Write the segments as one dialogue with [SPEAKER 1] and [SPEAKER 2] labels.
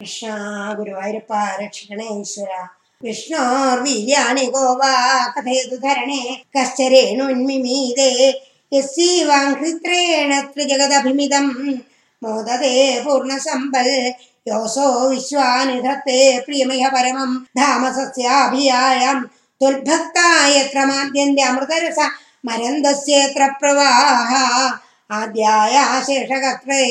[SPEAKER 1] കൃഷ്ണ ഗുരുവായൂരപ്പ രക്ഷിക്കണേ ഈശ്വര. വിഷ്ണോർവീര്യാണി ഗോവാ കഥയതു ധരണേ കശ്ചരേണുന്മിമീതേ യസ്യവാംഘ്രിത്രേണ ത്രിജഗദഭിമിതം മോദതേ പൂർണസമ്പൽ യോസോ വിശ്വാനിധത്തെ പ്രിയമിഹ പരമം ധാമസസ്യാഭിയായം. തുൽഭക്തായത്ര മാദ്യന്റെ അമൃതരസ മരന്തസ്യേത്ര പ്രവാഹ ആദ്യായ ശേഷകത്രേ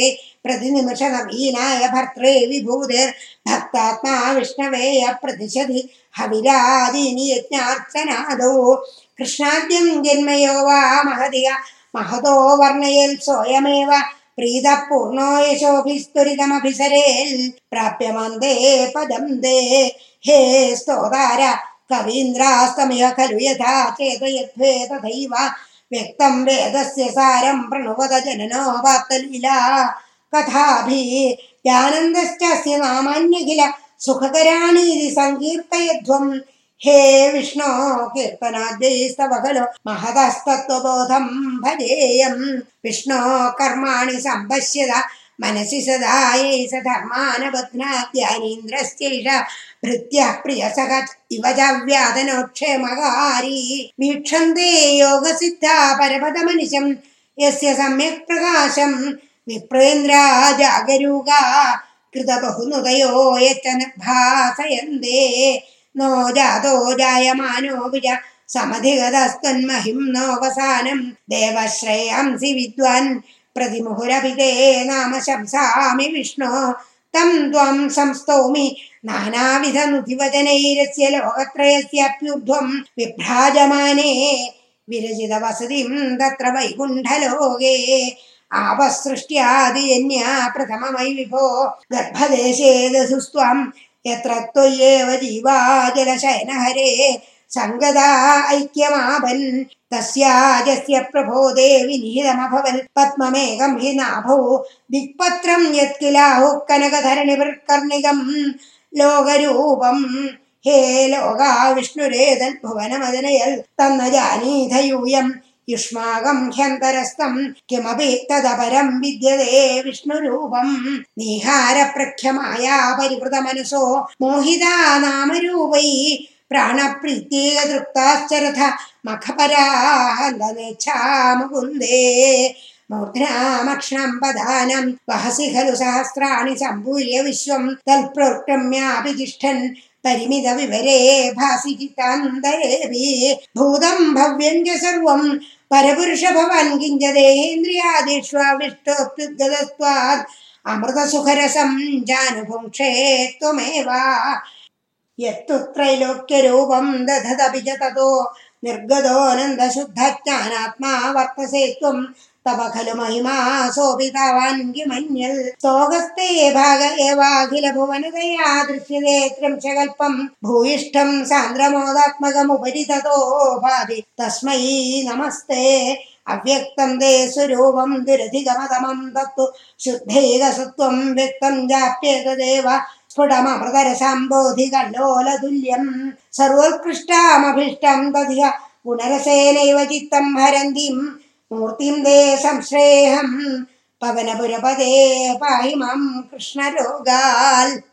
[SPEAKER 1] प्रतिनिमिषदीनाय भर्त्रे विभूतिर्भक्तात्मा विष्णवेय प्रतिशति हविरादीनि यज्ञार्चनादौ कृष्णाद्यं जन्मयो वा महदिया महतो वर्णयेल् वर्णयेल्सोऽयमेव प्रीतपूर्णो यशोभिस्तुरितमभिसरे प्राप्य मन्दे पदं दे। हे स्तोतार कवीन्द्रास्तमिह खलु यथा चेदयध्वे तथैव व्यक्तं वेदस्य सारं प्रणुवदजनो वा कथाभि ज्ञानन्दश्चस्य नामान्य किल सुखकराणि इति सङ्कीर्तयध्वं हे विष्णो कीर्तनाद्यैस्तव खलु कीर्तनादेबोधं भजेयं विष्णो कर्माणि सम्पश्यत मनसि सदा ये स धर्मानबध्नाद्यानीन्द्रस्यैष भृत्यः प्रियसख इव च व्यादनोक्षेमकारी वीक्षन्ते योगसिद्धा परमतमनिषं यस्य सम्यक् प्रकाशम् ജാഗരൂക കൃതബഹുനുദയോ യച്ച ഭാസയന്തേ. നോ ജാതോ ജായമാനോ വിജ സമധിഗതസ്തന്മഹിംനോവസാനം ദേവശ്രേയംസി വിദ്വാൻ പ്രതിമുഹുരഭിതേ നാമ ശംസാമി വിഷ്ണു. തം ത്വം സംസ്തോമി നാനാവിധനുതിവചനൈരസ്യ ലോകത്രയസ്യാപ്യുർധ്വം വിഭ്രാജമാനേ. വിരചിത വസതിം തത്ര വൈകുണ്ഠലോകേ. आपसृष्ट्यादिजन्या प्रथममयि विभो गर्भदेशे सुस्त्वं यत्र त्वय्येव जीवाजलशयनहरे सङ्गदा ऐक्यमाभन् तस्याजस्य प्रभो देवि निहितमभवन् पद्ममेघं हि नाभौ दिक्पत्रं यत्किलाहुः कनकधरणिवृत्कर्णिकं लोकरूपम् हे लोका विष्णुरेदन् भुवनमजनयल् तन्न जानीधयूयम् യുഷ്മാകം ഹ്യന്തരസ്ഥം കിമപി തദപരം വിദ്യതേ വിഷ്ണുരൂപം. നീഹാരപ്രഖ്യമായ പരിവൃതമനസോ മോഹിതാ നാമരൂപൈ പ്രാണപ്രീത്യേക തൃപ്താശ്ചരഥ മഖപരാഹന്തനേച്ഛാമുകുന്ദേ മൂർധനാമക്ഷണം പദാനം വഹസി ഖലു സഹസ്രാണി സമ്പൂര്യ വിശ്വം തൽപ്രോക്രമ്യാപി തിഷ്ഠൻ പരിമിത വിവരേ ഭാസി ചിത്താന്തരേവി ഭൂതം ഭവ്യം ച സർവം परपुरुषभवान् किञ्ज देहेन्द्रियादिष्वा अमृतसुखरसं जानुभुङ्क्षे त्वमेव। यत्तु त्रैलोक्यरूपं दधदपि च ततो निर्गतोऽनन्दशुद्धज्ञानात्मा वर्तसे त्वं तव खलु महिमा सोपि तवाङ् सोगस्तवाखिलभुवनया दृश्य दृश्यते त्रिंशकल्पम् भूयिष्ठम् सान्द्रमोदात्मकमुपरि ततोपाधि तस्मै नमस्ते अव्यक्तं ते स्वरूपं दुरधिगमतमं तत्तु शुद्धैकसत्वं व्यक्तं जाप्येतदेव तदेव स्फुटमभृतरसम्बोधिकल्लोलतुल्यं दधिह दधिरसेनैव चित्तं हरन्तिम् मूर्तिं देशं श्रेयं पवनपुरपदे पाहि मां कृष्णरोगाल्।